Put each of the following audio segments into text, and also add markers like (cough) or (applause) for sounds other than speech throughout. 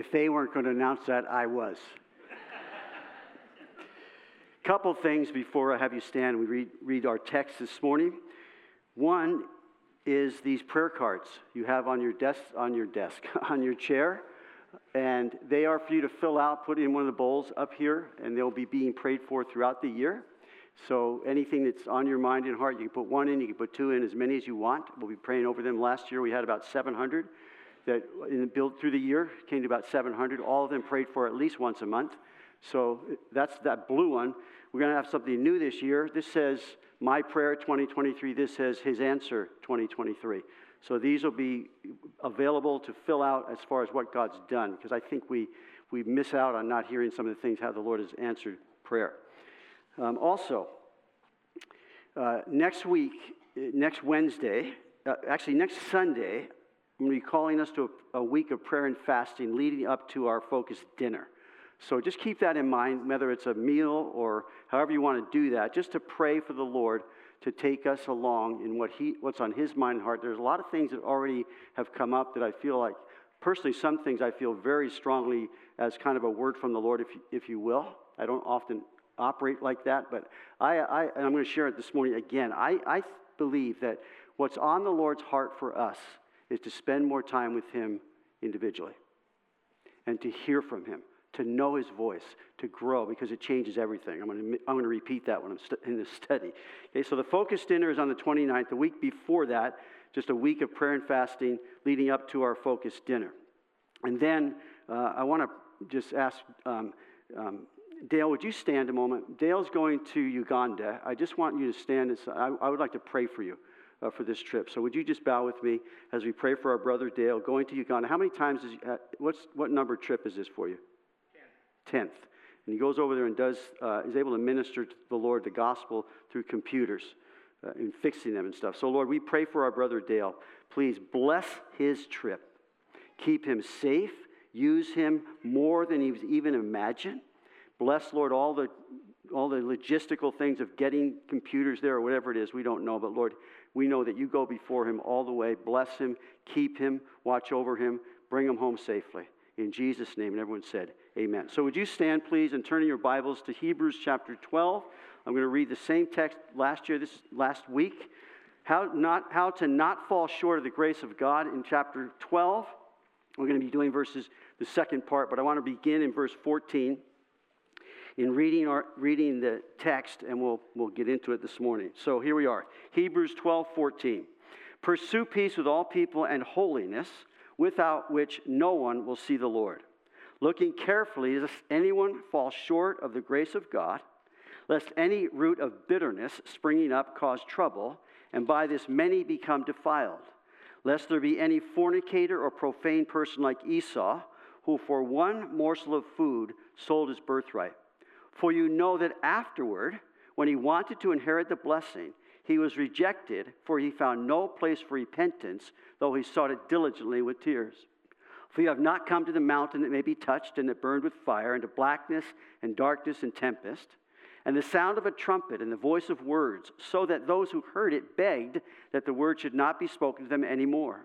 If they weren't going to announce that, I was. Couple things before I have you stand we read, read our text this morning. One is these prayer cards you have on your desk, on your desk, (laughs) on your chair, and they are for you to fill out, put in one of the bowls up here, and they'll be being prayed for throughout the year. So anything that's on your mind and heart, you can put one in, you can put two in, as many as you want. We'll be praying over them. Last year we had about 700 that build through the year came to about 700. All of them prayed for at least once a month. So that's that blue one. We're going to have something new this year. This says My Prayer 2023. This says His Answer 2023. So these will be available to fill out as far as what God's done, because I think we, we miss out on not hearing some of the things how the Lord has answered prayer. Um, also, uh, next week, next Wednesday, uh, actually next Sunday, I'm going to be calling us to a, a week of prayer and fasting leading up to our focus dinner. So just keep that in mind, whether it's a meal or however you want to do that, just to pray for the Lord to take us along in what he, what's on his mind and heart. There's a lot of things that already have come up that I feel like, personally, some things I feel very strongly as kind of a word from the Lord, if you, if you will. I don't often operate like that, but I, I and I'm going to share it this morning again. I, I believe that what's on the Lord's heart for us is to spend more time with him individually and to hear from him to know his voice, to grow, because it changes everything. I'm going to, I'm going to repeat that when I'm st- in this study. Okay, so the focus dinner is on the 29th. The week before that, just a week of prayer and fasting leading up to our focus dinner. And then uh, I want to just ask um, um, Dale, would you stand a moment? Dale's going to Uganda. I just want you to stand. I, I would like to pray for you. Uh, for this trip. So, would you just bow with me as we pray for our brother Dale going to Uganda? How many times is, uh, what's, what number trip is this for you? 10th. And he goes over there and does, uh, is able to minister to the Lord the gospel through computers uh, and fixing them and stuff. So, Lord, we pray for our brother Dale. Please bless his trip. Keep him safe. Use him more than he's even imagined. Bless, Lord, all the all the logistical things of getting computers there or whatever it is, we don't know. But Lord, we know that you go before him all the way. Bless him, keep him, watch over him, bring him home safely. In Jesus' name. And everyone said, Amen. So, would you stand, please, and turn in your Bibles to Hebrews chapter 12? I'm going to read the same text last year, this last week. How, not, how to not fall short of the grace of God in chapter 12. We're going to be doing verses, the second part, but I want to begin in verse 14 in reading, our, reading the text, and we'll, we'll get into it this morning. So here we are Hebrews 12 14. Pursue peace with all people and holiness, without which no one will see the Lord looking carefully lest anyone fall short of the grace of God, lest any root of bitterness springing up cause trouble, and by this many become defiled, lest there be any fornicator or profane person like Esau, who for one morsel of food sold his birthright. For you know that afterward, when he wanted to inherit the blessing, he was rejected, for he found no place for repentance, though he sought it diligently with tears. For you have not come to the mountain that may be touched and that burned with fire, and to blackness and darkness and tempest, and the sound of a trumpet and the voice of words, so that those who heard it begged that the word should not be spoken to them any more.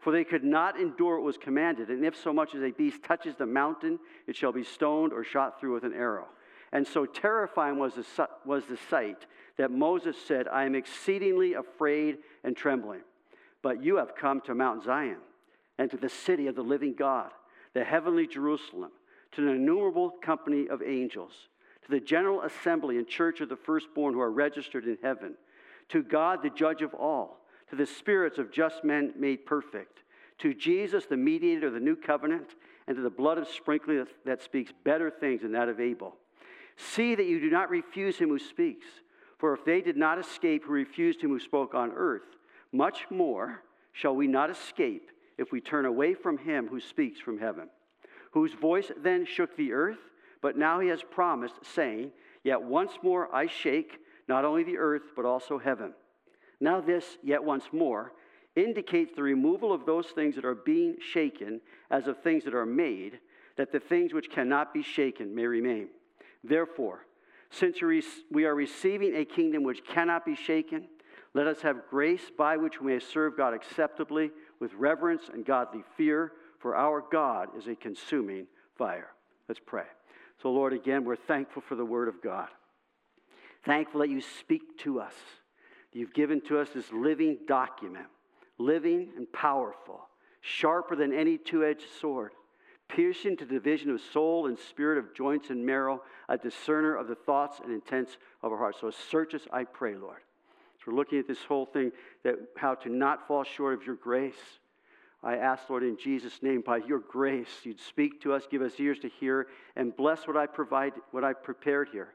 For they could not endure what was commanded, and if so much as a beast touches the mountain, it shall be stoned or shot through with an arrow. And so terrifying was the, was the sight that Moses said, I am exceedingly afraid and trembling. But you have come to Mount Zion and to the city of the living God, the heavenly Jerusalem, to an innumerable company of angels, to the general assembly and church of the firstborn who are registered in heaven, to God, the judge of all, to the spirits of just men made perfect, to Jesus, the mediator of the new covenant, and to the blood of sprinkling that speaks better things than that of Abel. See that you do not refuse him who speaks, for if they did not escape who refused him who spoke on earth, much more shall we not escape if we turn away from him who speaks from heaven, whose voice then shook the earth, but now he has promised, saying, Yet once more I shake not only the earth, but also heaven. Now, this, yet once more, indicates the removal of those things that are being shaken as of things that are made, that the things which cannot be shaken may remain. Therefore, since we are receiving a kingdom which cannot be shaken, let us have grace by which we may serve God acceptably with reverence and godly fear, for our God is a consuming fire. Let's pray. So, Lord, again, we're thankful for the Word of God. Thankful that you speak to us. You've given to us this living document, living and powerful, sharper than any two edged sword, piercing to the division of soul and spirit, of joints and marrow, a discerner of the thoughts and intents of our hearts. So, search us, I pray, Lord. So, we're looking at this whole thing that how to not fall short of your grace. I ask, Lord, in Jesus' name, by your grace, you'd speak to us, give us ears to hear, and bless what I provide, what I prepared here.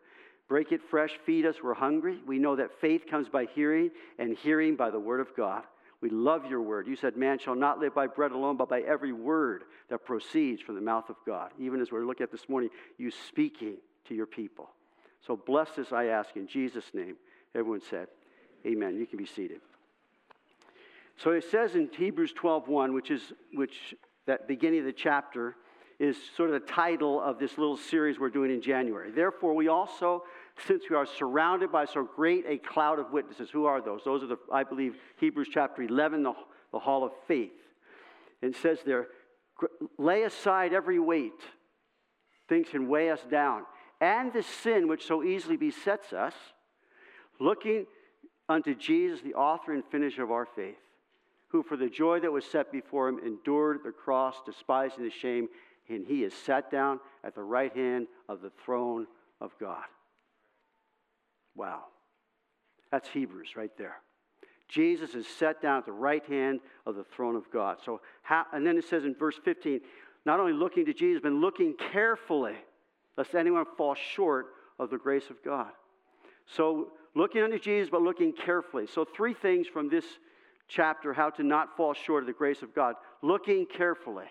Break it fresh, feed us. We're hungry. We know that faith comes by hearing, and hearing by the word of God. We love your word. You said, Man shall not live by bread alone, but by every word that proceeds from the mouth of God. Even as we're looking at this morning, you speaking to your people. So bless this, I ask, in Jesus' name. Everyone said, Amen. You can be seated. So it says in Hebrews 12:1, which is which that beginning of the chapter is sort of the title of this little series we're doing in January. Therefore, we also, since we are surrounded by so great a cloud of witnesses, who are those? Those are the, I believe, Hebrews chapter 11, the, the hall of faith. It says there, lay aside every weight, things can weigh us down, and the sin which so easily besets us, looking unto Jesus, the author and finisher of our faith who for the joy that was set before him endured the cross, despising the shame, and he is sat down at the right hand of the throne of God. Wow. That's Hebrews right there. Jesus is set down at the right hand of the throne of God. So, how, and then it says in verse 15, not only looking to Jesus, but looking carefully, lest anyone fall short of the grace of God. So, looking unto Jesus, but looking carefully. So, three things from this chapter how to not fall short of the grace of God, looking carefully.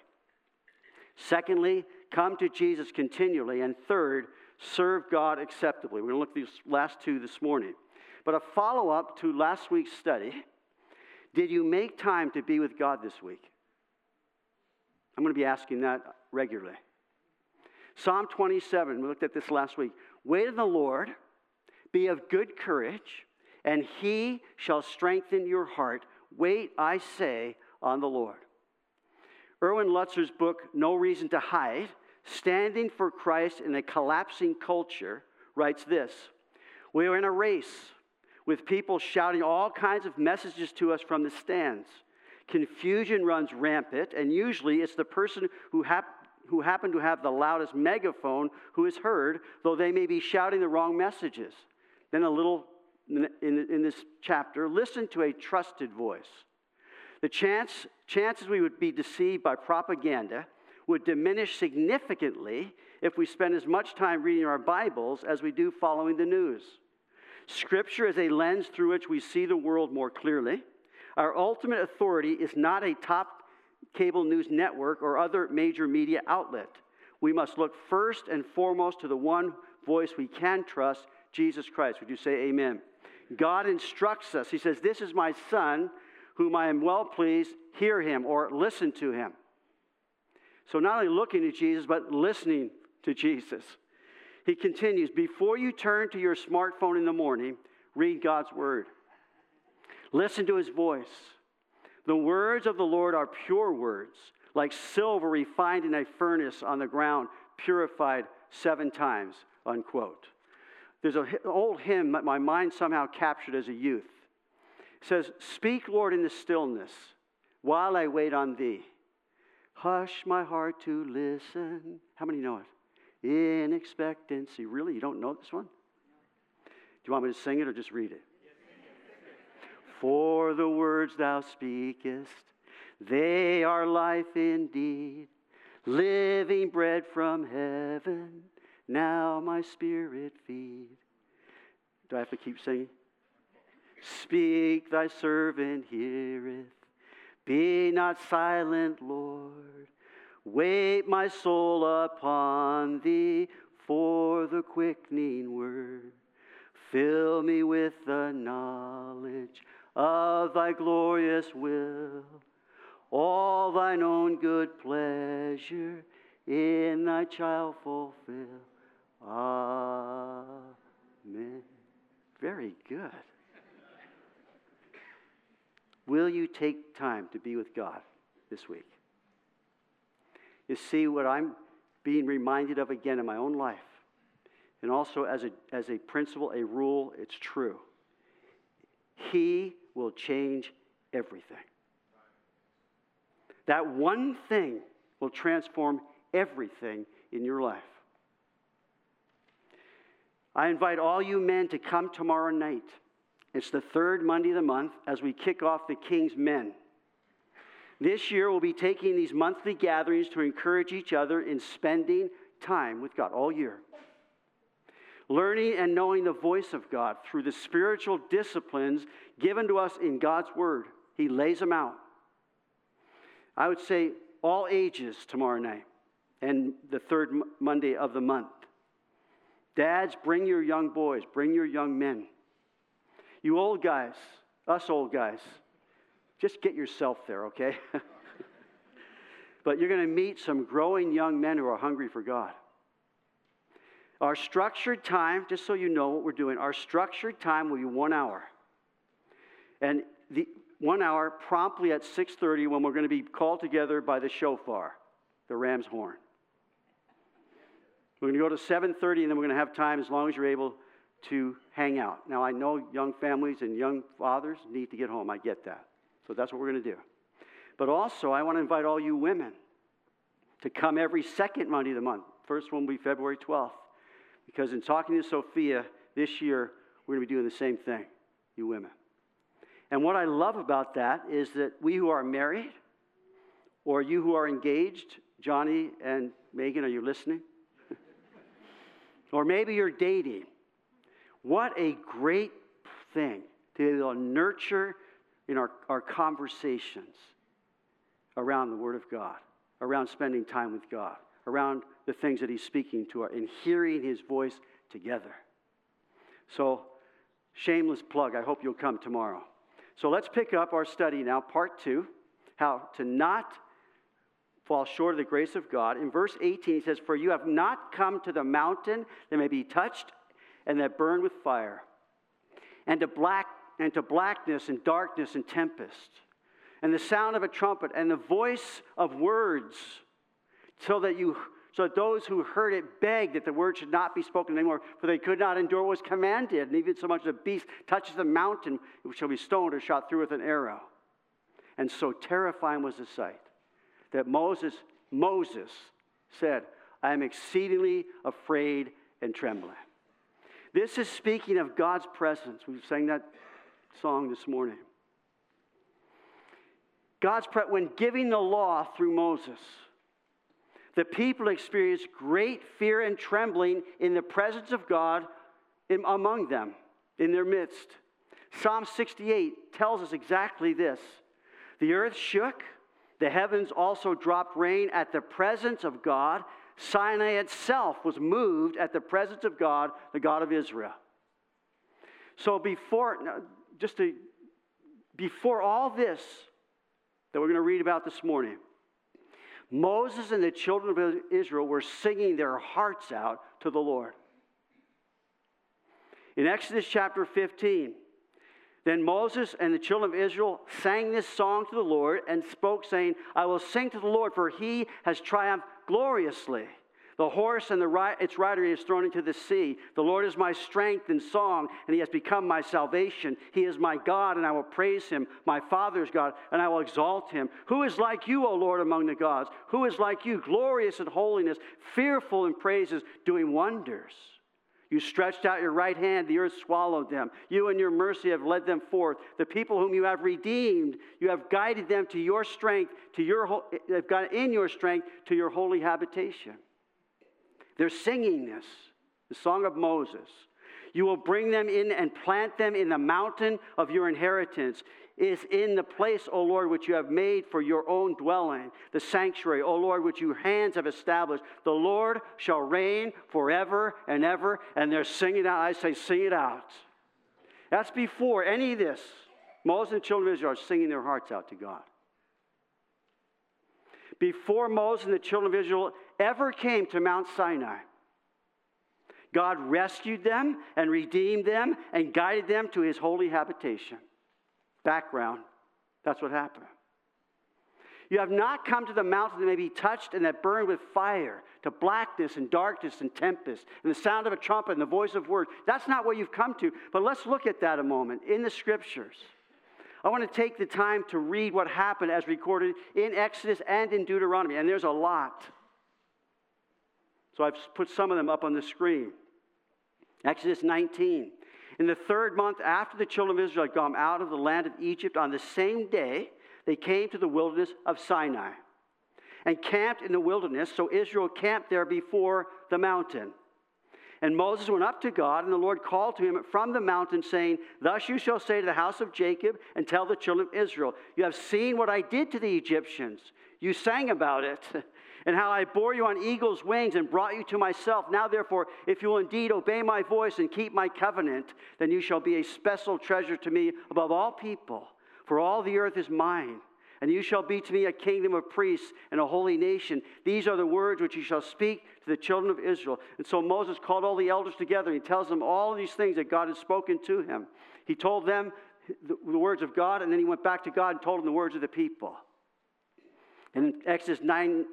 Secondly, come to Jesus continually. And third, serve God acceptably. We're going to look at these last two this morning. But a follow up to last week's study did you make time to be with God this week? I'm going to be asking that regularly. Psalm 27, we looked at this last week. Wait on the Lord, be of good courage, and he shall strengthen your heart. Wait, I say, on the Lord. Erwin Lutzer's book, No Reason to Hide, Standing for Christ in a Collapsing Culture, writes this We are in a race with people shouting all kinds of messages to us from the stands. Confusion runs rampant, and usually it's the person who, hap- who happened to have the loudest megaphone who is heard, though they may be shouting the wrong messages. Then a little in, in this chapter, listen to a trusted voice. The chance, chances we would be deceived by propaganda would diminish significantly if we spend as much time reading our Bibles as we do following the news. Scripture is a lens through which we see the world more clearly. Our ultimate authority is not a top cable news network or other major media outlet. We must look first and foremost to the one voice we can trust, Jesus Christ. Would you say amen? God instructs us. He says, This is my son, whom I am well pleased. Hear him or listen to him. So, not only looking at Jesus, but listening to Jesus. He continues Before you turn to your smartphone in the morning, read God's word. Listen to his voice. The words of the Lord are pure words, like silver refined in a furnace on the ground, purified seven times. Unquote. There's an old hymn that my mind somehow captured as a youth. It says, Speak, Lord, in the stillness while I wait on thee. Hush my heart to listen. How many know it? In expectancy. Really? You don't know this one? Do you want me to sing it or just read it? For the words thou speakest, they are life indeed, living bread from heaven now my spirit feed. Do I have to keep singing? Speak, thy servant heareth. Be not silent, Lord. Wait my soul upon thee for the quickening word. Fill me with the knowledge of thy glorious will, all thine own good pleasure in thy child fulfill. Amen. Very good. Will you take time to be with God this week? You see what I'm being reminded of again in my own life. And also as a, as a principle, a rule, it's true. He will change everything. That one thing will transform everything in your life. I invite all you men to come tomorrow night. It's the third Monday of the month as we kick off the King's Men. This year, we'll be taking these monthly gatherings to encourage each other in spending time with God all year. Learning and knowing the voice of God through the spiritual disciplines given to us in God's Word. He lays them out. I would say all ages tomorrow night and the third Monday of the month. Dads, bring your young boys, bring your young men. You old guys, us old guys, just get yourself there, okay? (laughs) but you're going to meet some growing young men who are hungry for God. Our structured time, just so you know what we're doing, our structured time will be one hour. And the one hour promptly at 6.30 when we're going to be called together by the shofar, the ram's horn. We're going to go to 7.30 and then we're going to have time as long as you're able to hang out. Now, I know young families and young fathers need to get home. I get that. So that's what we're going to do. But also, I want to invite all you women to come every second Monday of the month. First one will be February 12th. Because in talking to Sophia this year, we're going to be doing the same thing, you women. And what I love about that is that we who are married, or you who are engaged, Johnny and Megan, are you listening? (laughs) or maybe you're dating. What a great thing to nurture in our, our conversations around the Word of God, around spending time with God, around the things that He's speaking to us, and hearing His voice together. So, shameless plug. I hope you'll come tomorrow. So, let's pick up our study now, part two how to not fall short of the grace of God. In verse 18, he says, For you have not come to the mountain that may be touched and that burn with fire, and to black and to blackness and darkness and tempest, and the sound of a trumpet and the voice of words, so that you so that those who heard it begged that the word should not be spoken anymore, for they could not endure what was commanded. And even so much as a beast touches the mountain, it shall be stoned or shot through with an arrow. And so terrifying was the sight that Moses, Moses said, I am exceedingly afraid and trembling. This is speaking of God's presence. We sang that song this morning. God's presence, when giving the law through Moses, the people experienced great fear and trembling in the presence of God in, among them, in their midst. Psalm 68 tells us exactly this The earth shook, the heavens also dropped rain at the presence of God. Sinai itself was moved at the presence of God, the God of Israel. So before, just to, before all this that we're going to read about this morning, Moses and the children of Israel were singing their hearts out to the Lord. In Exodus chapter 15, then Moses and the children of Israel sang this song to the Lord and spoke, saying, I will sing to the Lord, for he has triumphed gloriously. The horse and the its rider is thrown into the sea. The Lord is my strength and song, and he has become my salvation. He is my God, and I will praise him, my Father's God, and I will exalt him. Who is like you, O Lord, among the gods? Who is like you, glorious in holiness, fearful in praises, doing wonders? You stretched out your right hand, the earth swallowed them. You and your mercy have led them forth. The people whom you have redeemed, you have guided them to your strength, to your have got in your strength to your holy habitation. They're singing this, the song of Moses. You will bring them in and plant them in the mountain of your inheritance. Is in the place, O Lord, which you have made for your own dwelling, the sanctuary, O Lord, which your hands have established. The Lord shall reign forever and ever. And they're singing out. I say, sing it out. That's before any of this. Moses and the children of Israel are singing their hearts out to God. Before Moses and the children of Israel ever came to Mount Sinai. God rescued them and redeemed them and guided them to his holy habitation. Background that's what happened. You have not come to the mountain that may be touched and that burned with fire, to blackness and darkness and tempest, and the sound of a trumpet and the voice of words. That's not what you've come to. But let's look at that a moment in the scriptures. I want to take the time to read what happened as recorded in Exodus and in Deuteronomy, and there's a lot. So I've put some of them up on the screen. Exodus 19. In the third month after the children of Israel had gone out of the land of Egypt, on the same day, they came to the wilderness of Sinai and camped in the wilderness. So Israel camped there before the mountain. And Moses went up to God, and the Lord called to him from the mountain, saying, Thus you shall say to the house of Jacob and tell the children of Israel, You have seen what I did to the Egyptians. You sang about it, and how I bore you on eagle's wings and brought you to myself. Now, therefore, if you will indeed obey my voice and keep my covenant, then you shall be a special treasure to me above all people for all the earth is mine. And you shall be to me a kingdom of priests and a holy nation. These are the words which you shall speak to the children of Israel. And so Moses called all the elders together. And he tells them all these things that God had spoken to him. He told them the, words of God, and then he went back to God and told them the words of the people. In Exodus 9,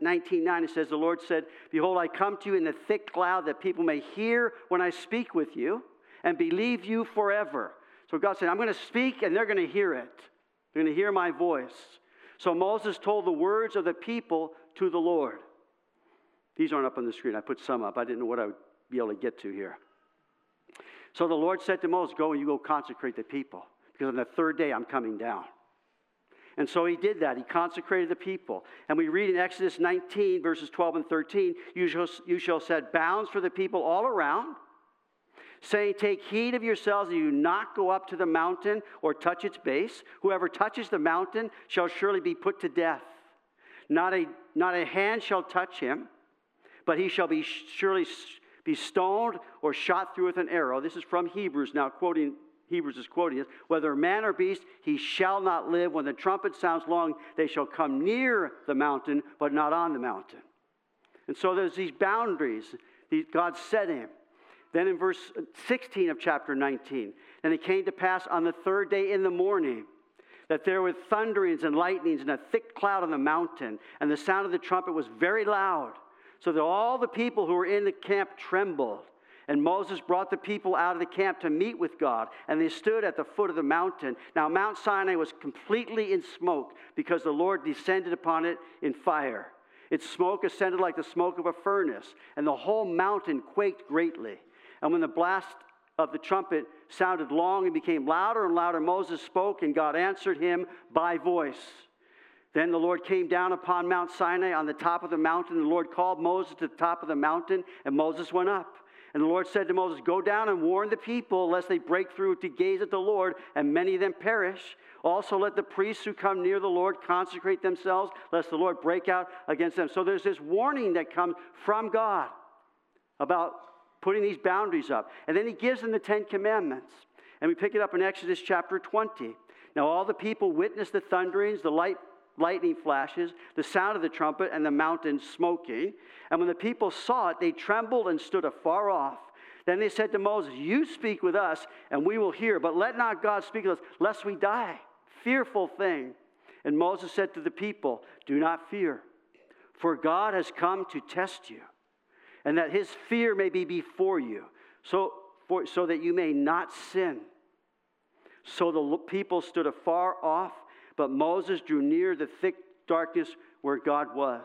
19, 9, it says, The Lord said, Behold, I come to you in the thick cloud that people may hear when I speak with you and believe you forever. So God said, I'm going to speak and they're going to hear it. They're going to hear my voice. So Moses told the words of the people to the Lord. These aren't up on the screen. I put some up. I didn't know what I would be able to get to here. So the Lord said to Moses, Go and you go consecrate the people, because on the third day I'm coming down. And so he did that. He consecrated the people. And we read in Exodus 19, verses 12 and 13, You shall, you shall set bounds for the people all around saying, Take heed of yourselves that you not go up to the mountain or touch its base. Whoever touches the mountain shall surely be put to death. Not a, not a hand shall touch him, but he shall be surely be stoned or shot through with an arrow. This is from Hebrews, now quoting Hebrews is quoting this. Whether man or beast, he shall not live. When the trumpet sounds long, they shall come near the mountain, but not on the mountain. And so there's these boundaries God set him. Then in verse 16 of chapter 19, and it came to pass on the third day in the morning that there were thunderings and lightnings and a thick cloud on the mountain, and the sound of the trumpet was very loud, so that all the people who were in the camp trembled. And Moses brought the people out of the camp to meet with God, and they stood at the foot of the mountain. Now, Mount Sinai was completely in smoke because the Lord descended upon it in fire. Its smoke ascended like the smoke of a furnace, and the whole mountain quaked greatly. And when the blast of the trumpet sounded long and became louder and louder, Moses spoke, and God answered him by voice. Then the Lord came down upon Mount Sinai on the top of the mountain. The Lord called Moses to the top of the mountain, and Moses went up. And the Lord said to Moses, Go down and warn the people, lest they break through to gaze at the Lord, and many of them perish. Also, let the priests who come near the Lord consecrate themselves, lest the Lord break out against them. So there's this warning that comes from God about putting these boundaries up. And then he gives them the Ten Commandments. And we pick it up in Exodus chapter 20. Now, all the people witnessed the thunderings, the light, lightning flashes, the sound of the trumpet, and the mountain smoking. And when the people saw it, they trembled and stood afar off. Then they said to Moses, You speak with us, and we will hear, but let not God speak with us, lest we die. Fearful thing. And Moses said to the people, Do not fear, for God has come to test you and that his fear may be before you, so, for, so that you may not sin. So the people stood afar off, but Moses drew near the thick darkness where God was.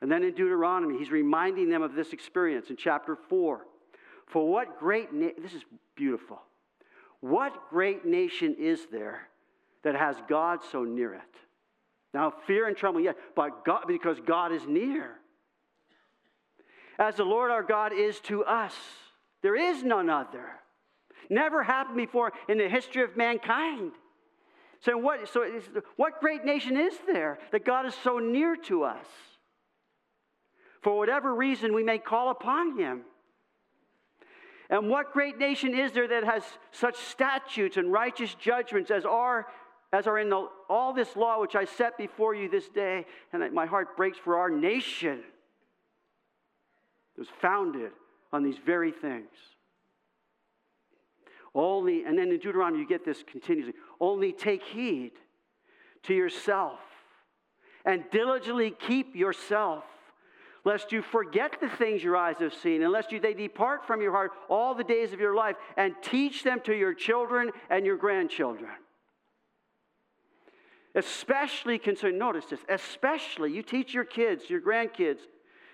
And then in Deuteronomy, he's reminding them of this experience in chapter 4. For what great, na- this is beautiful. What great nation is there that has God so near it? Now, fear and trembling, yeah, but God, because God is near as the Lord our God is to us. There is none other. Never happened before in the history of mankind. So, what, so what great nation is there that God is so near to us? For whatever reason, we may call upon him. And what great nation is there that has such statutes and righteous judgments as are, as are in the, all this law which I set before you this day? And my heart breaks for our nation. It was founded on these very things. Only, and then in Deuteronomy, you get this continuously only take heed to yourself and diligently keep yourself, lest you forget the things your eyes have seen, and lest you, they depart from your heart all the days of your life, and teach them to your children and your grandchildren. Especially concerning, notice this, especially, you teach your kids, your grandkids,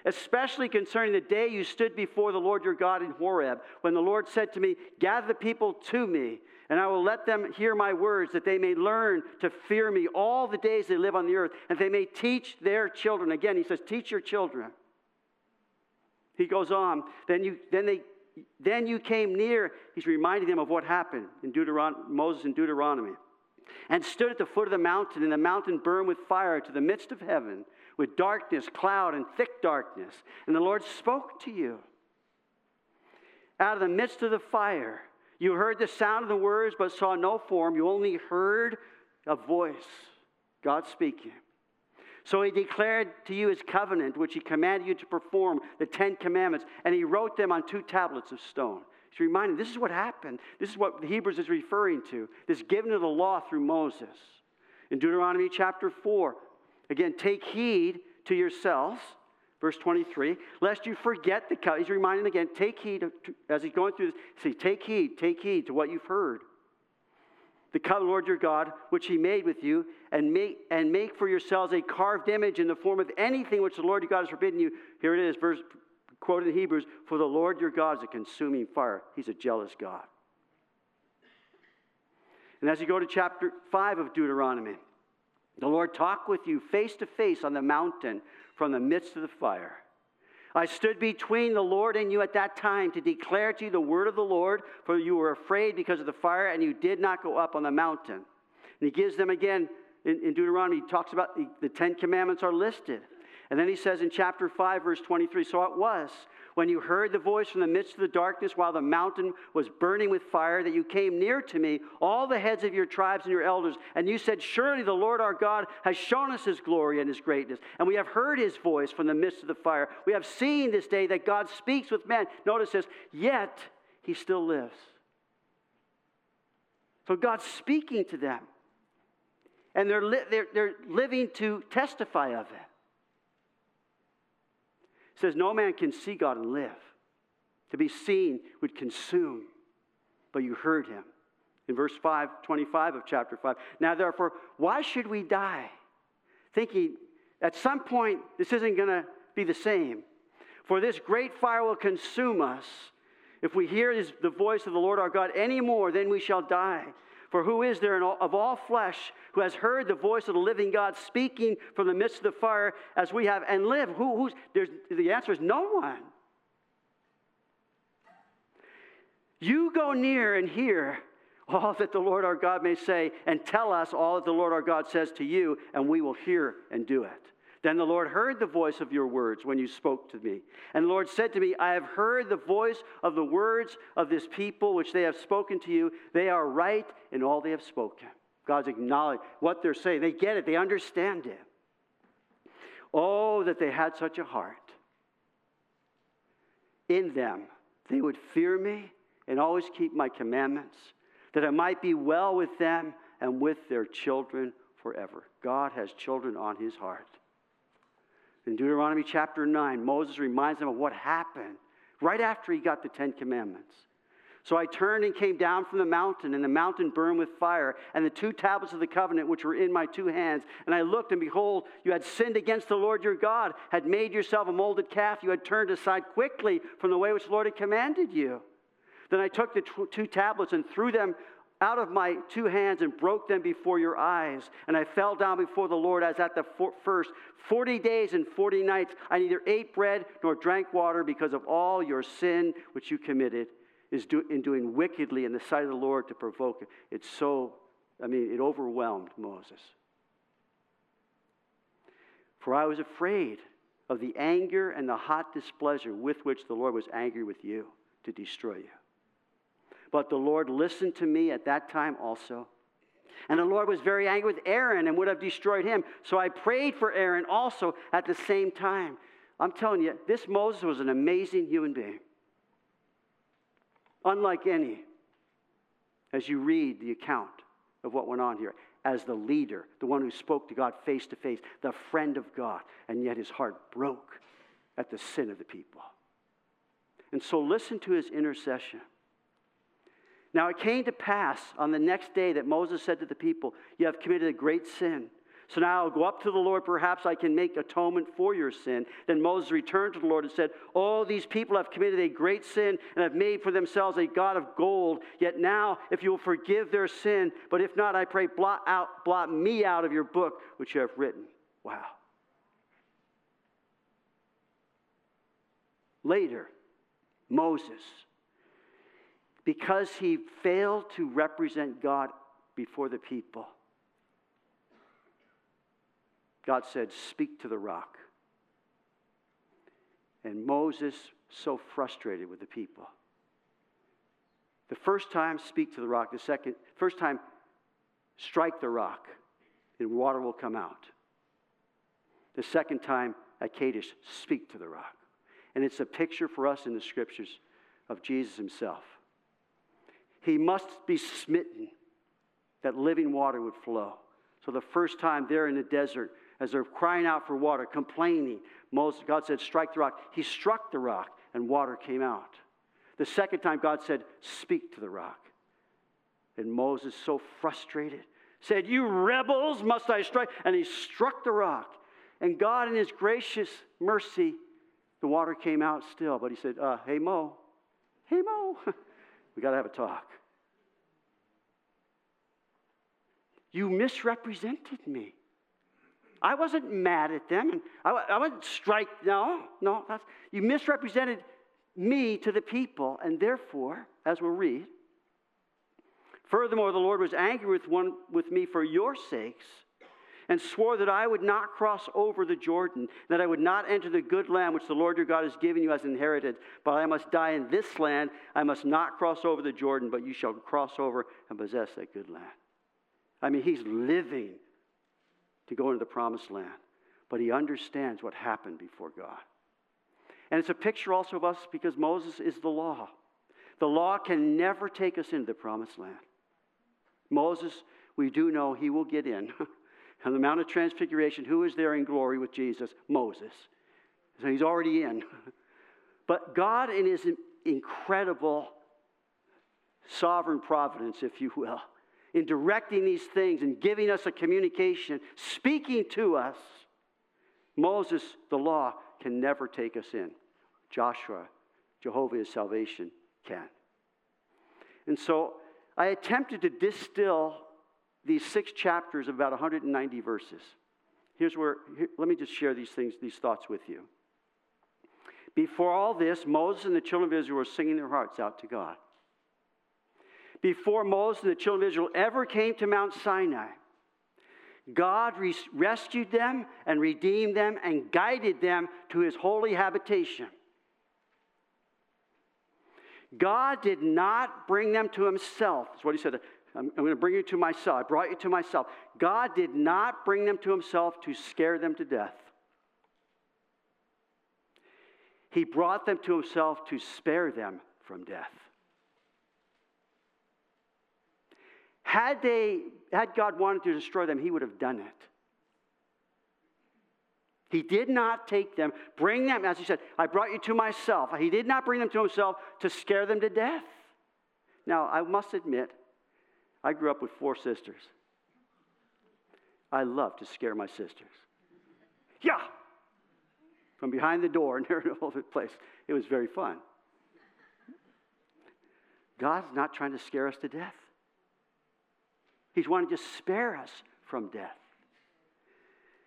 especially concerning the day you stood before the Lord your God in Horeb, when the Lord said to me, Gather the people to me, and I will let them hear my words, that they may learn to fear me all the days they live on the earth, and they may teach their children. Again, he says, Teach your children. He goes on, then you, then they, then you came near. He's reminding them of what happened in Deuteron- Moses in Deuteronomy and stood at the foot of the mountain, and the mountain burned with fire to the midst of heaven, with darkness, cloud, and thick darkness. And the Lord spoke to you. Out of the midst of the fire, you heard the sound of the words, but saw no form. You only heard a voice, God speaking. So he declared to you his covenant, which he commanded you to perform, the Ten Commandments, and he wrote them on two tablets of stone. He's reminding, this is what happened. This is what the Hebrews is referring to. This giving of the law through Moses. In Deuteronomy chapter 4, again, take heed to yourselves, verse 23, lest you forget the covenant. He's reminding again, take heed, as he's going through this, see, take heed, take heed to what you've heard. The covenant, Lord your God, which he made with you, and make, and make for yourselves a carved image in the form of anything which the Lord your God has forbidden you. Here it is, verse quoted in Hebrews, For the Lord your God is a consuming fire. He's a jealous God. And as you go to chapter 5 of Deuteronomy, the Lord talked with you face to face on the mountain from the midst of the fire. I stood between the Lord and you at that time to declare to you the word of the Lord, for you were afraid because of the fire, and you did not go up on the mountain. And he gives them again in, in Deuteronomy, he talks about the, the Ten Commandments are listed. And then he says in chapter 5, verse 23 So it was when you heard the voice from the midst of the darkness while the mountain was burning with fire that you came near to me, all the heads of your tribes and your elders, and you said, Surely the Lord our God has shown us his glory and his greatness. And we have heard his voice from the midst of the fire. We have seen this day that God speaks with men. Notice this, yet he still lives. So God's speaking to them. And they're, li- they're, they're living to testify of it says, No man can see God and live. To be seen would consume, but you heard him. In verse 5, 25 of chapter 5. Now, therefore, why should we die? Thinking at some point this isn't going to be the same. For this great fire will consume us. If we hear the voice of the Lord our God any more, then we shall die. For who is there all, of all flesh who has heard the voice of the living God speaking from the midst of the fire as we have and live? Who, who's, there's, the answer is no one. You go near and hear all that the Lord our God may say, and tell us all that the Lord our God says to you, and we will hear and do it. Then the Lord heard the voice of your words when you spoke to me. And the Lord said to me, I have heard the voice of the words of this people which they have spoken to you. They are right in all they have spoken. God's acknowledged what they're saying. They get it, they understand it. Oh, that they had such a heart. In them, they would fear me and always keep my commandments, that it might be well with them and with their children forever. God has children on his heart. In Deuteronomy chapter 9, Moses reminds them of what happened right after he got the Ten Commandments. So I turned and came down from the mountain, and the mountain burned with fire, and the two tablets of the covenant which were in my two hands. And I looked, and behold, you had sinned against the Lord your God, had made yourself a molded calf. You had turned aside quickly from the way which the Lord had commanded you. Then I took the two tablets and threw them out of my two hands and broke them before your eyes. And I fell down before the Lord as at the first. Forty days and forty nights I neither ate bread nor drank water because of all your sin which you committed is do, in doing wickedly in the sight of the Lord to provoke it. It's so, I mean, it overwhelmed Moses. For I was afraid of the anger and the hot displeasure with which the Lord was angry with you to destroy you. But the Lord listened to me at that time also. And the Lord was very angry with Aaron and would have destroyed him. So I prayed for Aaron also at the same time. I'm telling you, this Moses was an amazing human being. Unlike any, as you read the account of what went on here. as the leader, the one who spoke to God face to face, the friend of God, and yet his heart broke at the sin of the people. And so listen to his intercession. Now it came to pass on the next day that Moses said to the people, You have committed a great sin. So now I'll go up to the Lord. Perhaps I can make atonement for your sin. Then Moses returned to the Lord and said, All these people have committed a great sin and have made for themselves a God of gold. Yet now, if you will forgive their sin, but if not, I pray, blot out, blot me out of your book which you have written. Wow. Later, Moses, because he failed to represent God before the people, God said, Speak to the rock. And Moses, so frustrated with the people. The first time, speak to the rock. The second, first time, strike the rock, and water will come out. The second time, at Kadesh, speak to the rock. And it's a picture for us in the scriptures of Jesus himself. He must be smitten that living water would flow. So the first time there in the desert, as they're crying out for water, complaining, Moses, God said, Strike the rock. He struck the rock, and water came out. The second time, God said, Speak to the rock. And Moses, so frustrated, said, You rebels, must I strike? And he struck the rock. And God, in his gracious mercy, the water came out still. But he said, uh, Hey, Mo, hey, Mo, (laughs) we got to have a talk. You misrepresented me. I wasn't mad at them, and I, I wasn't strike. No, no, that's, you misrepresented me to the people, and therefore, as we'll read, furthermore, the Lord was angry with one with me for your sakes, and swore that I would not cross over the Jordan, that I would not enter the good land which the Lord your God has given you as inherited. But I must die in this land. I must not cross over the Jordan, but you shall cross over and possess that good land. I mean, he's living to go into the promised land, but he understands what happened before God. And it's a picture also of us because Moses is the law. The law can never take us into the promised land. Moses, we do know he will get in. (laughs) On the Mount of Transfiguration, who is there in glory with Jesus? Moses. So he's already in. (laughs) But God, in his incredible sovereign providence, if you will, in directing these things and giving us a communication, speaking to us, Moses, the law, can never take us in. Joshua, Jehovah's salvation, can. And so I attempted to distill these six chapters of about 190 verses. Here's where, here, let me just share these things, these thoughts with you. Before all this, Moses and the children of Israel were singing their hearts out to God. Before Moses and the children of Israel ever came to Mount Sinai, God res- rescued them and redeemed them and guided them to his holy habitation. God did not bring them to himself. That's what he said. I'm, I'm going to bring you to myself. I brought you to myself. God did not bring them to himself to scare them to death. He brought them to himself to spare them from death. Had they had God wanted to destroy them, he would have done it. He did not take them, bring them, as he said, I brought you to myself. He did not bring them to himself to scare them to death. Now, I must admit, I grew up with four sisters. I love to scare my sisters. Yeah! From behind the door and there all the place. It was very fun. God's not trying to scare us to death. He's wanting to spare us from death.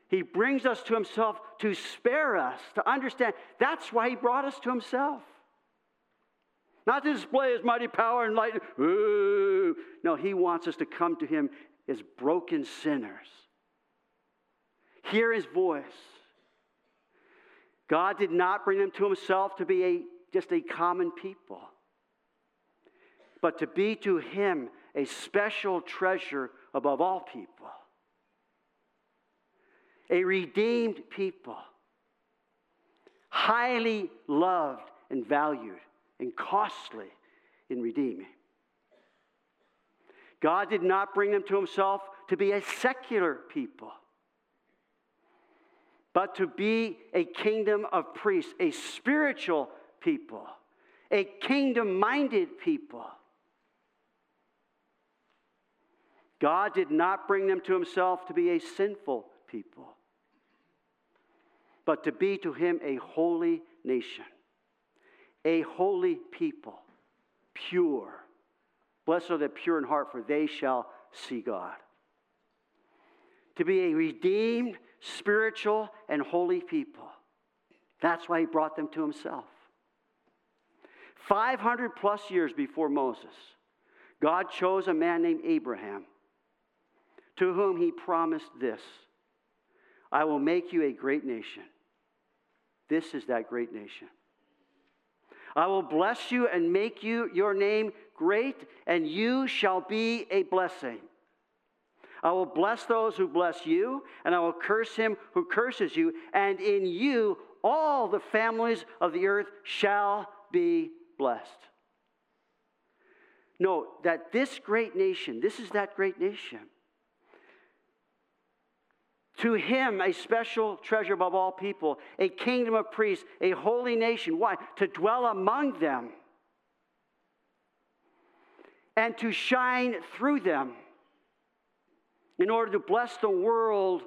He brings us to Himself to spare us, to understand that's why He brought us to Himself. Not to display His mighty power and light. Ooh. No, He wants us to come to Him as broken sinners. Hear His voice. God did not bring them to Himself to be a, just a common people, but to be to Him a special treasure above all people, a redeemed people, highly loved and valued and costly in redeeming. God did not bring them to himself to be a secular people, but to be a kingdom of priests, a spiritual people, a kingdom minded people. God did not bring them to himself to be a sinful people, but to be to him a holy nation, a holy people, pure. Blessed are the pure in heart, for they shall see God. To be a redeemed, spiritual, and holy people. That's why he brought them to himself. 500 plus years before Moses, God chose a man named Abraham to whom he promised this I will make you a great nation. This is that great nation. I will bless you and make you your name great, and you shall be a blessing. I will bless those who bless you, and I will curse him who curses you, and in you all the families of the earth shall be blessed. Note that this great nation, this is that great nation. To him, a special treasure above all people, a kingdom of priests, a holy nation. Why? To dwell among them and to shine through them in order to bless the world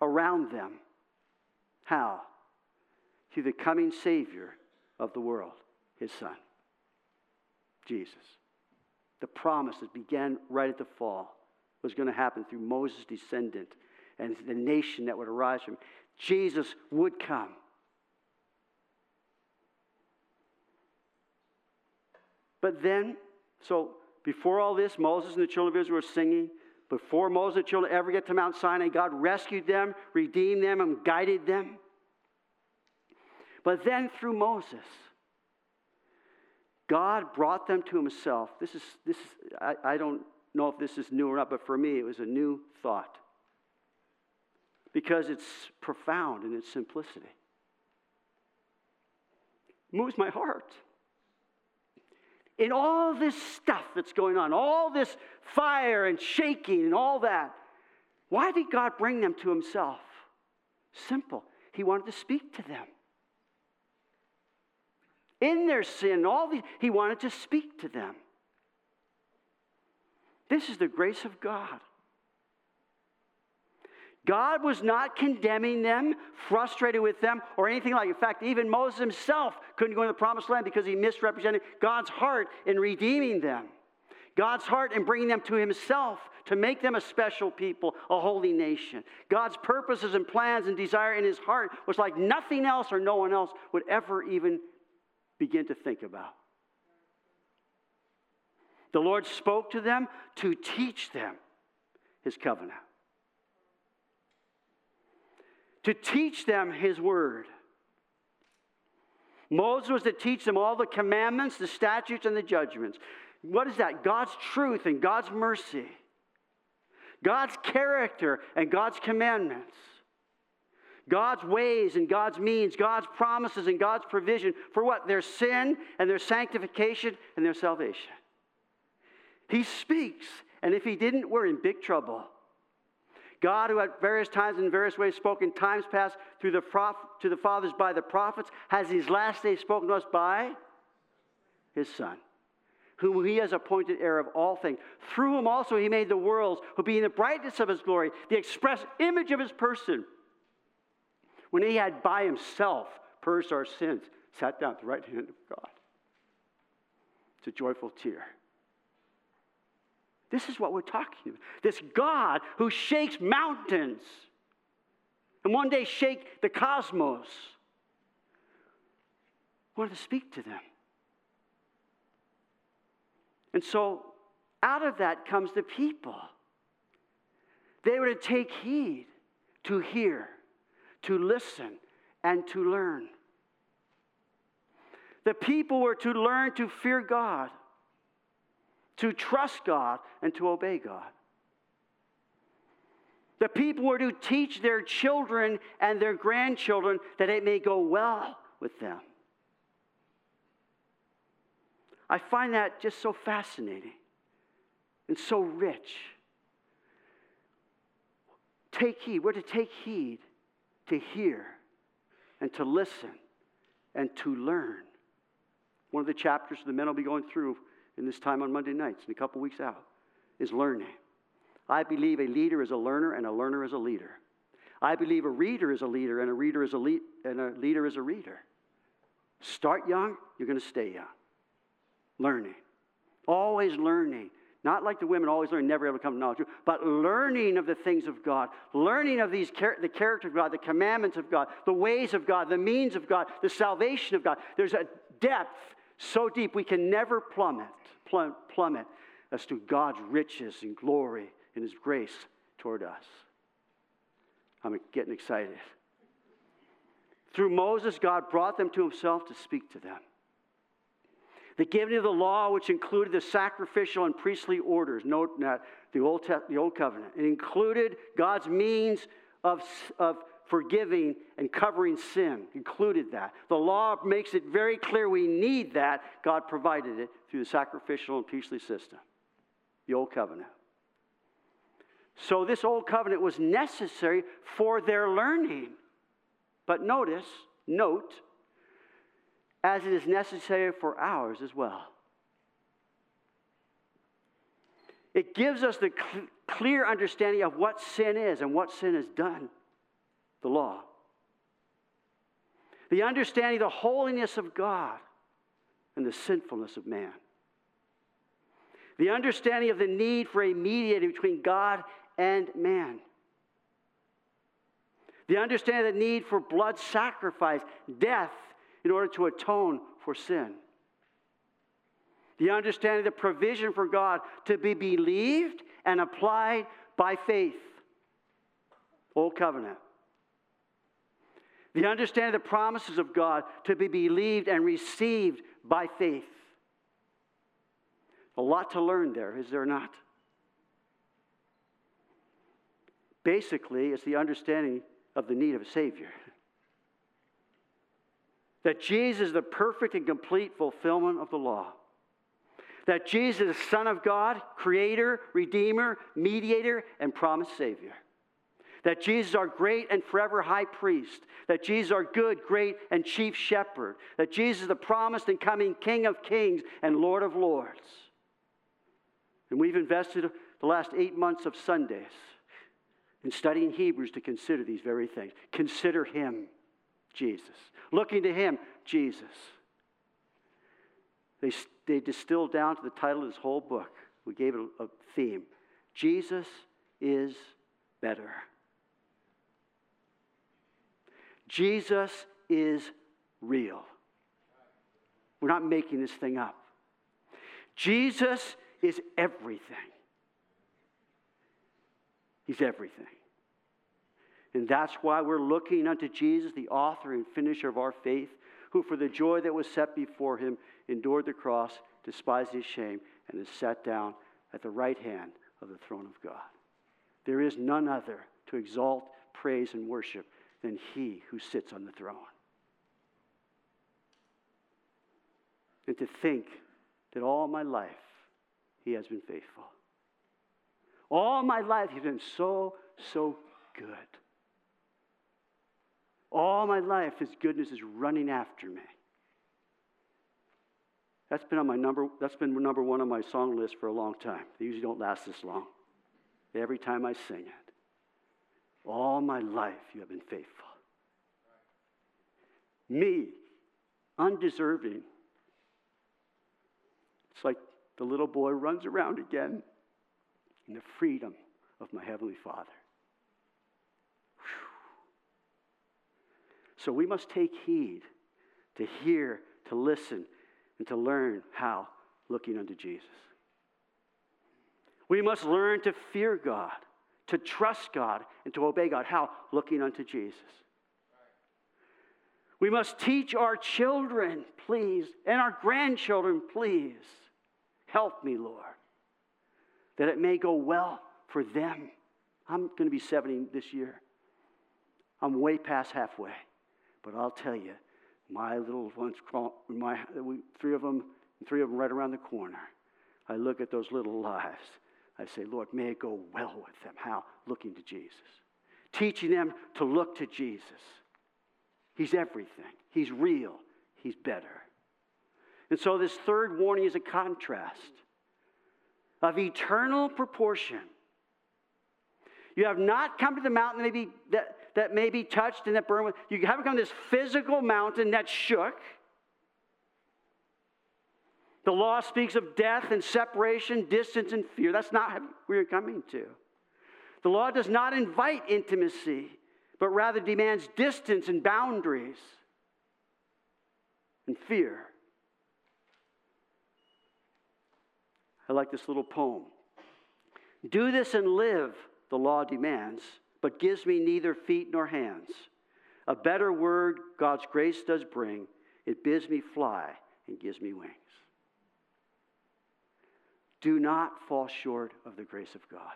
around them. How? Through the coming Savior of the world, his Son, Jesus. The promise that began right at the fall was going to happen through Moses' descendant and the nation that would arise from Jesus would come. But then, so before all this, Moses and the children of Israel were singing. Before Moses and the children ever get to Mount Sinai, God rescued them, redeemed them, and guided them. But then through Moses, God brought them to himself. This is, this is I, I don't know if this is new or not, but for me, it was a new thought because it's profound in its simplicity. It moves my heart. In all this stuff that's going on, all this fire and shaking and all that, why did God bring them to Himself? Simple. He wanted to speak to them. In their sin, all these, He wanted to speak to them. This is the grace of God. God was not condemning them, frustrated with them, or anything like. It. In fact, even Moses himself couldn't go into the promised land because he misrepresented God's heart in redeeming them. God's heart in bringing them to himself to make them a special people, a holy nation. God's purposes and plans and desire in his heart was like nothing else or no one else would ever even begin to think about. The Lord spoke to them to teach them his covenant to teach them his word. Moses was to teach them all the commandments, the statutes, and the judgments. What is that? God's truth and God's mercy, God's character and God's commandments, God's ways and God's means, God's promises and God's provision for what? Their sin and their sanctification and their salvation. He speaks, and if he didn't, we're in big trouble. God, who at various times in various ways spoke in times past through the prof- to the fathers by the prophets, has these last days spoken to us by his Son, whom he has appointed heir of all things. Through whom also he made the worlds, who being the brightness of his glory, the express image of his person, when he had by himself purged our sins, sat down at the right hand of God. It's a joyful tear. This is what we're talking about. This God who shakes mountains and one day shake the cosmos. wanted to speak to them. And so out of that comes the people. They were to take heed, to hear, to listen, and to learn. The people were to learn to fear God to trust God and to obey God. The people were to teach their children and their grandchildren that it may go well with them. I find that just so fascinating and so rich. take heed. We're to take heed to hear and to listen and to learn. One of the chapters the men will be going through in this time on Monday nights and a couple weeks out is learning. I believe a leader is a learner and a learner is a leader. I believe a reader is a leader and a reader is a le- and a leader is a reader. Start young, you're going to stay young. Learning. Always learning. Not like the women always learn, never ever come to knowledge, but learning of the things of God, learning of these the character of God, the commandments of God, the ways of God, the means of God, the salvation of God. There's a depth so deep we can never plummet, plummet as to God's riches and glory and His grace toward us. I'm getting excited. Through Moses, God brought them to Himself to speak to them. The giving of the law, which included the sacrificial and priestly orders, note that the Old, the Old Covenant, it included God's means of, of forgiving and covering sin, included that. The law makes it very clear we need that. God provided it through the sacrificial and priestly system, the Old Covenant. So, this Old Covenant was necessary for their learning. But notice, note, as it is necessary for ours as well. It gives us the cl- clear understanding of what sin is and what sin has done, the law. The understanding of the holiness of God and the sinfulness of man. The understanding of the need for a mediator between God and man. The understanding of the need for blood sacrifice, death, in order to atone for sin. The understanding of the provision for God to be believed and applied by faith. Old covenant. The understanding of the promises of God to be believed and received by faith. A lot to learn there, is there not? Basically, it's the understanding of the need of a Savior that Jesus is the perfect and complete fulfillment of the law. That Jesus is Son of God, Creator, Redeemer, Mediator, and promised Savior. That Jesus is our great and forever high priest. That Jesus is our good, great, and chief shepherd. That Jesus is the promised and coming King of kings and Lord of lords. And we've invested the last eight months of Sundays in studying Hebrews to consider these very things. Consider Him. Jesus. Looking to him, Jesus. They, they distilled down to the title of this whole book. We gave it a, a theme Jesus is better. Jesus is real. We're not making this thing up. Jesus is everything. He's everything. And that's why we're looking unto Jesus, the author and finisher of our faith, who for the joy that was set before him endured the cross, despised his shame, and is sat down at the right hand of the throne of God. There is none other to exalt, praise, and worship than he who sits on the throne. And to think that all my life he has been faithful. All my life he's been so, so good. All my life, His goodness is running after me. That's been on my number. That's been number one on my song list for a long time. They usually don't last this long. Every time I sing it, my life you have been faithful. Me, undeserving. It's like the little boy runs around again in the freedom of my Heavenly Father. So we must take heed to hear, to listen, and to learn how looking unto Jesus. We must learn to fear God, to trust God, and to obey God. How? Looking unto Jesus. We must teach our children, please, and our grandchildren, please. Help me, Lord, that it may go well for them. I'm going to be 70 this year. I'm way past halfway. But I'll tell you, my little ones, my, three of them, three of them right around the corner. I look at those little lives. I say, Lord, may it go well with them. How? Looking to Jesus. teaching them to look to Jesus. He's everything, He's real, He's better. And so, this third warning is a contrast of eternal proportion. You have not come to the mountain that may be, that, that may be touched and that burned. You haven't come to this physical mountain that shook. The law speaks of death and separation, distance and fear. That's not where you're coming to. The law does not invite intimacy, but rather demands distance and boundaries and fear. I like this little poem. Do this and live, the law demands, but gives me neither feet nor hands. A better word God's grace does bring. It bids me fly and gives me wings. Do not fall short of the grace of God.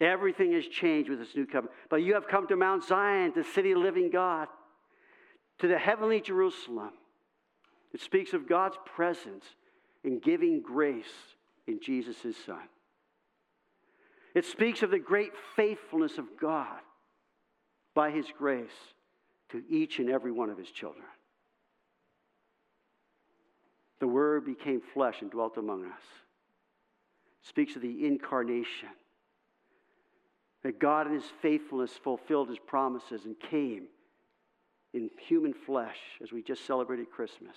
Everything has changed with this new covenant. But you have come to Mount Zion, the city of living God, to the heavenly Jerusalem. It speaks of God's presence in giving grace in Jesus, his Son. It speaks of the great faithfulness of God by his grace to each and every one of his children. The Word became flesh and dwelt among us. It speaks of the incarnation. That God in his faithfulness fulfilled his promises and came in human flesh as we just celebrated Christmas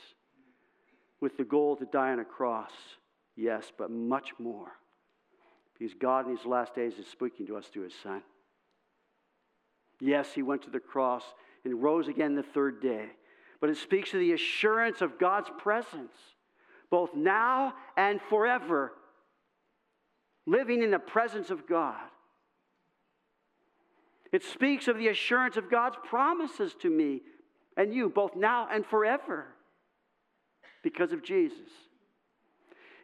with the goal to die on a cross. Yes, but much more. Because God in His last days is speaking to us through his Son. Yes, he went to the cross and rose again the third day. But it speaks of the assurance of God's presence both now and forever, living in the presence of God. It speaks of the assurance of God's promises to me and you, both now and forever, because of Jesus.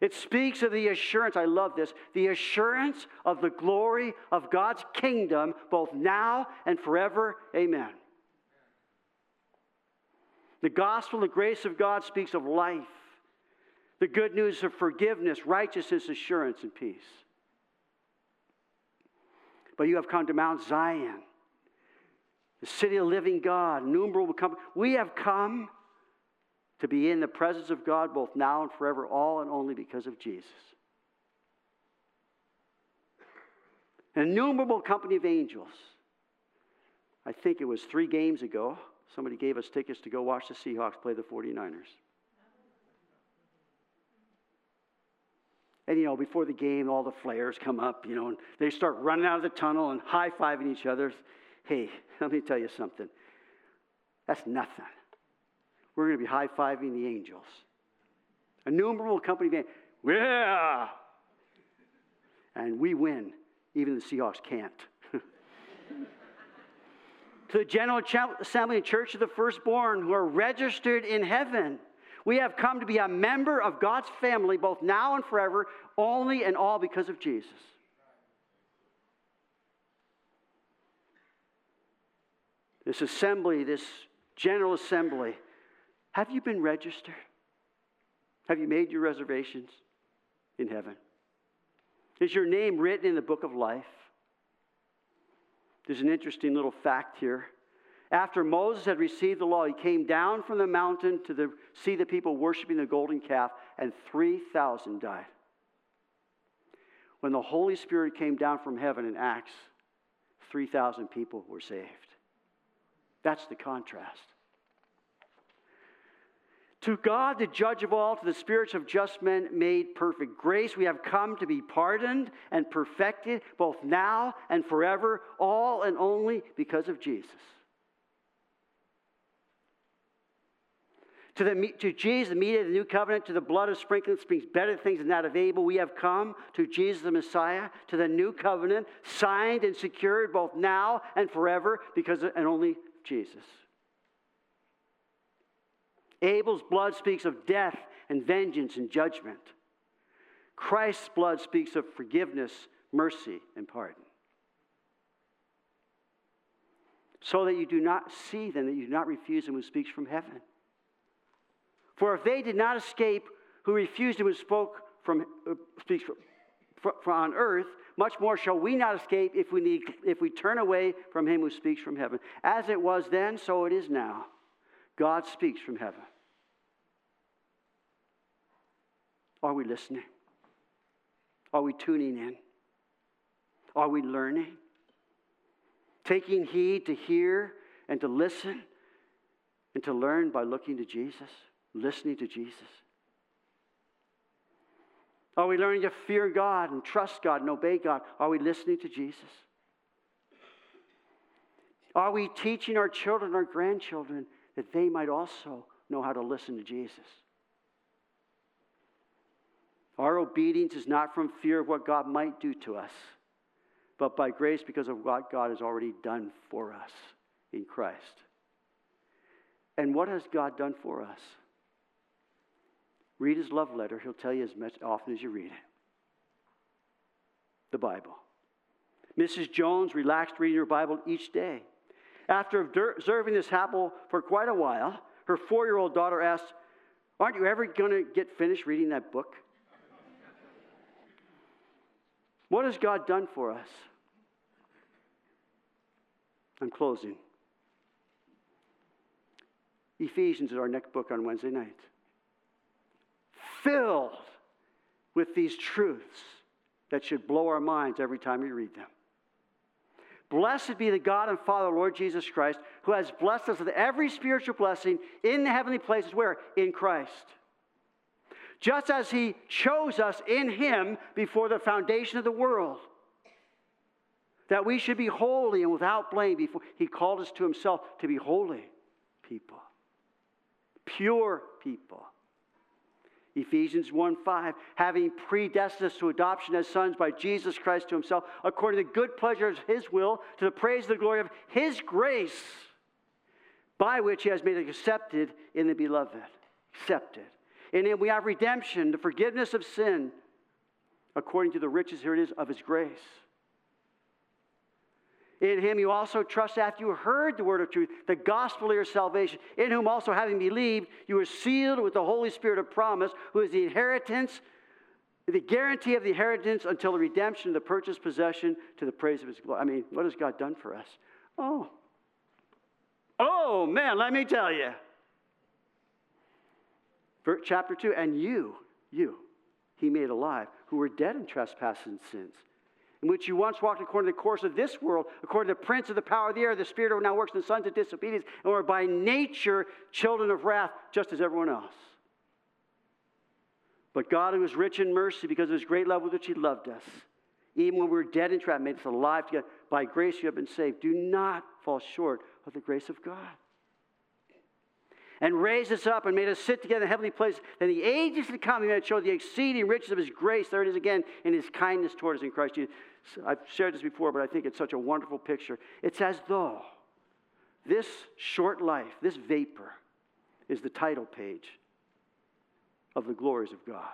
It speaks of the assurance, I love this, the assurance of the glory of God's kingdom, both now and forever. Amen. The gospel, the grace of God speaks of life the good news of forgiveness, righteousness, assurance, and peace. But you have come to Mount Zion, the city of living God, innumerable come. We have come to be in the presence of God both now and forever, all and only because of Jesus. An innumerable company of angels. I think it was three games ago, somebody gave us tickets to go watch the Seahawks play the 49ers. And, you know, before the game, all the flares come up, you know, and they start running out of the tunnel and high fiving each other. Hey, let me tell you something. That's nothing. We're going to be high fiving the angels. Innumerable company. Yeah! And we win. Even the Seahawks can't. (laughs) to the General Assembly and Church of the Firstborn who are registered in heaven. We have come to be a member of God's family both now and forever, only and all because of Jesus. This assembly, this general assembly, have you been registered? Have you made your reservations in heaven? Is your name written in the book of life? There's an interesting little fact here. After Moses had received the law, he came down from the mountain to the, see the people worshiping the golden calf, and 3,000 died. When the Holy Spirit came down from heaven in Acts, 3,000 people were saved. That's the contrast. To God, the judge of all, to the spirits of just men made perfect. Grace, we have come to be pardoned and perfected both now and forever, all and only because of Jesus. To, the, to Jesus, the mediator of the new covenant, to the blood of sprinkling speaks better things than that of Abel. We have come to Jesus the Messiah, to the new covenant, signed and secured both now and forever because of, and only Jesus. Abel's blood speaks of death and vengeance and judgment. Christ's blood speaks of forgiveness, mercy, and pardon. So that you do not see them, that you do not refuse him who speaks from heaven. For if they did not escape, who refused him and spoke from, uh, speaks from, from, from on earth, much more shall we not escape if we, need, if we turn away from him who speaks from heaven. As it was then, so it is now. God speaks from heaven. Are we listening? Are we tuning in? Are we learning? Taking heed to hear and to listen and to learn by looking to Jesus, listening to Jesus. Are we learning to fear God and trust God and obey God? Are we listening to Jesus? Are we teaching our children, our grandchildren, that they might also know how to listen to Jesus? Our obedience is not from fear of what God might do to us, but by grace because of what God has already done for us in Christ. And what has God done for us? Read his love letter. He'll tell you as much often as you read it. The Bible. Mrs. Jones relaxed reading her Bible each day. After observing this happen for quite a while, her four year old daughter asked, Aren't you ever going to get finished reading that book? what has God done for us? I'm closing. Ephesians is our next book on Wednesday night. Filled with these truths that should blow our minds every time we read them. Blessed be the God and Father, Lord Jesus Christ, who has blessed us with every spiritual blessing in the heavenly places. Where? In Christ. Just as He chose us in Him before the foundation of the world, that we should be holy and without blame before He called us to Himself to be holy people pure people. Ephesians 1 5, having predestined us to adoption as sons by Jesus Christ to himself, according to the good pleasure of his will, to the praise and the glory of his grace, by which he has made us accepted in the beloved. Accepted. In him we have redemption, the forgiveness of sin, according to the riches, here it is, of his grace in him you also trust after you heard the word of truth, the gospel of your salvation, in whom also having believed, you were sealed with the Holy Spirit of promise, who is the inheritance, the guarantee of the inheritance until the redemption of the purchased possession to the praise of his glory. I mean, what has God done for us? Oh. Oh, man, let me tell you. Chapter 2, and you, you, he made alive, who were dead in trespasses and sins in which you once walked according to the course of this world, according to the prince of the power of the air, the spirit who now works in the sons of disobedience, and were by nature children of wrath, just as everyone else. But God, who is rich in mercy because of his great love with which he loved us, even when we were dead in trap, made us alive together. By grace you have been saved. Do not fall short of the grace of God and raised us up and made us sit together in heavenly places. Then the ages to come, he might show the exceeding riches of his grace. There it is again, in his kindness toward us in Christ Jesus. I've shared this before, but I think it's such a wonderful picture. It's as though this short life, this vapor, is the title page of the glories of God.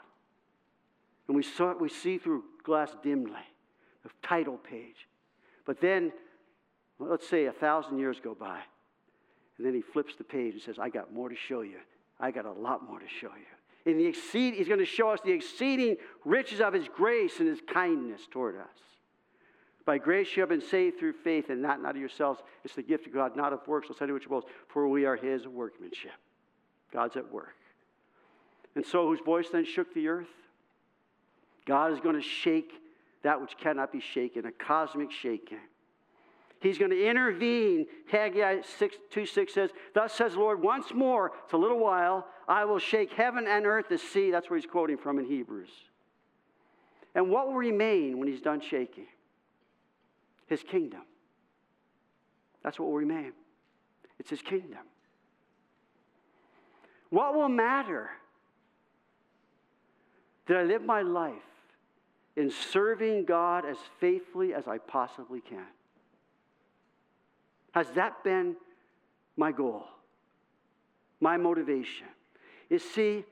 And we, saw, we see through glass dimly the title page. But then, let's say a thousand years go by, and then he flips the page and says, I got more to show you. I got a lot more to show you. And the exceed, he's going to show us the exceeding riches of his grace and his kindness toward us. By grace you have been saved through faith, and not, not of yourselves. It's the gift of God, not of works, lest which boast, for we are his workmanship. God's at work. And so, whose voice then shook the earth? God is going to shake that which cannot be shaken, a cosmic shaking. He's going to intervene. Haggai 6, 2 6 says, Thus says the Lord, once more, it's a little while, I will shake heaven and earth, the sea. That's where he's quoting from in Hebrews. And what will remain when he's done shaking? His kingdom. That's what will remain. It's his kingdom. What will matter? Did I live my life in serving God as faithfully as I possibly can? Has that been my goal? My motivation? You see,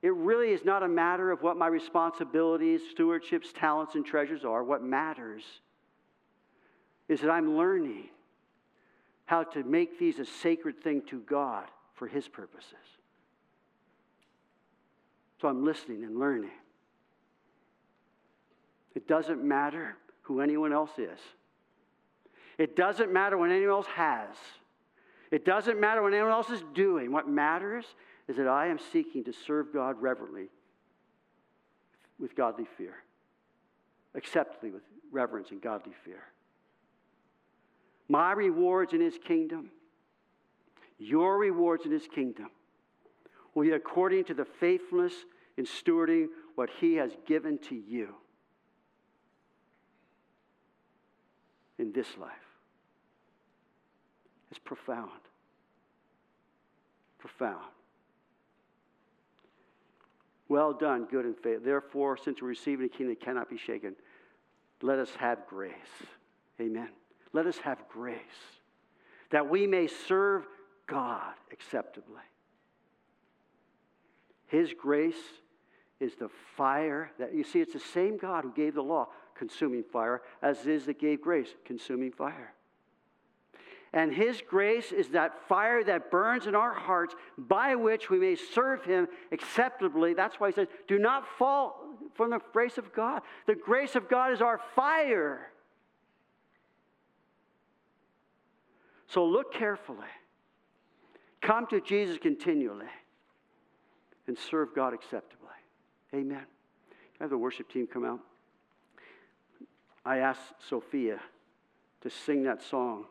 it really is not a matter of what my responsibilities, stewardships, talents, and treasures are. What matters is that I'm learning how to make these a sacred thing to God for His purposes. So I'm listening and learning. It doesn't matter who anyone else is. It doesn't matter what anyone else has. It doesn't matter what anyone else is doing. What matters is that I am seeking to serve God reverently with godly fear, acceptably with reverence and godly fear. My rewards in his kingdom, your rewards in his kingdom, will be according to the faithfulness in stewarding what he has given to you in this life. It's profound. Profound. Well done, good and faithful. Therefore, since we're receiving a kingdom that cannot be shaken, let us have grace. Amen. Let us have grace that we may serve God acceptably. His grace is the fire that, you see, it's the same God who gave the law, consuming fire, as it is that gave grace, consuming fire. And His grace is that fire that burns in our hearts by which we may serve Him acceptably. That's why He says, Do not fall from the grace of God. The grace of God is our fire. So look carefully. Come to Jesus continually and serve God acceptably. Amen. Have the worship team come out? I asked Sophia to sing that song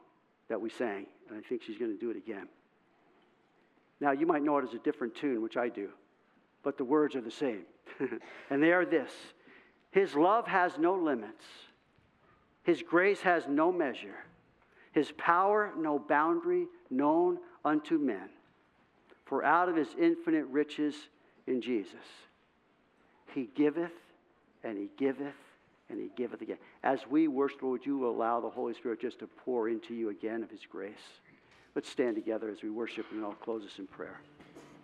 that we sang, and I think she's going to do it again. Now, you might know it as a different tune, which I do, but the words are the same. (laughs) and they are this His love has no limits, His grace has no measure, His power no boundary known unto men. For out of His infinite riches in Jesus, He giveth and He giveth and he giveth again. As we worship, Lord, you will allow the Holy Spirit just to pour into you again of his grace. Let's stand together as we worship, and I'll close us in prayer.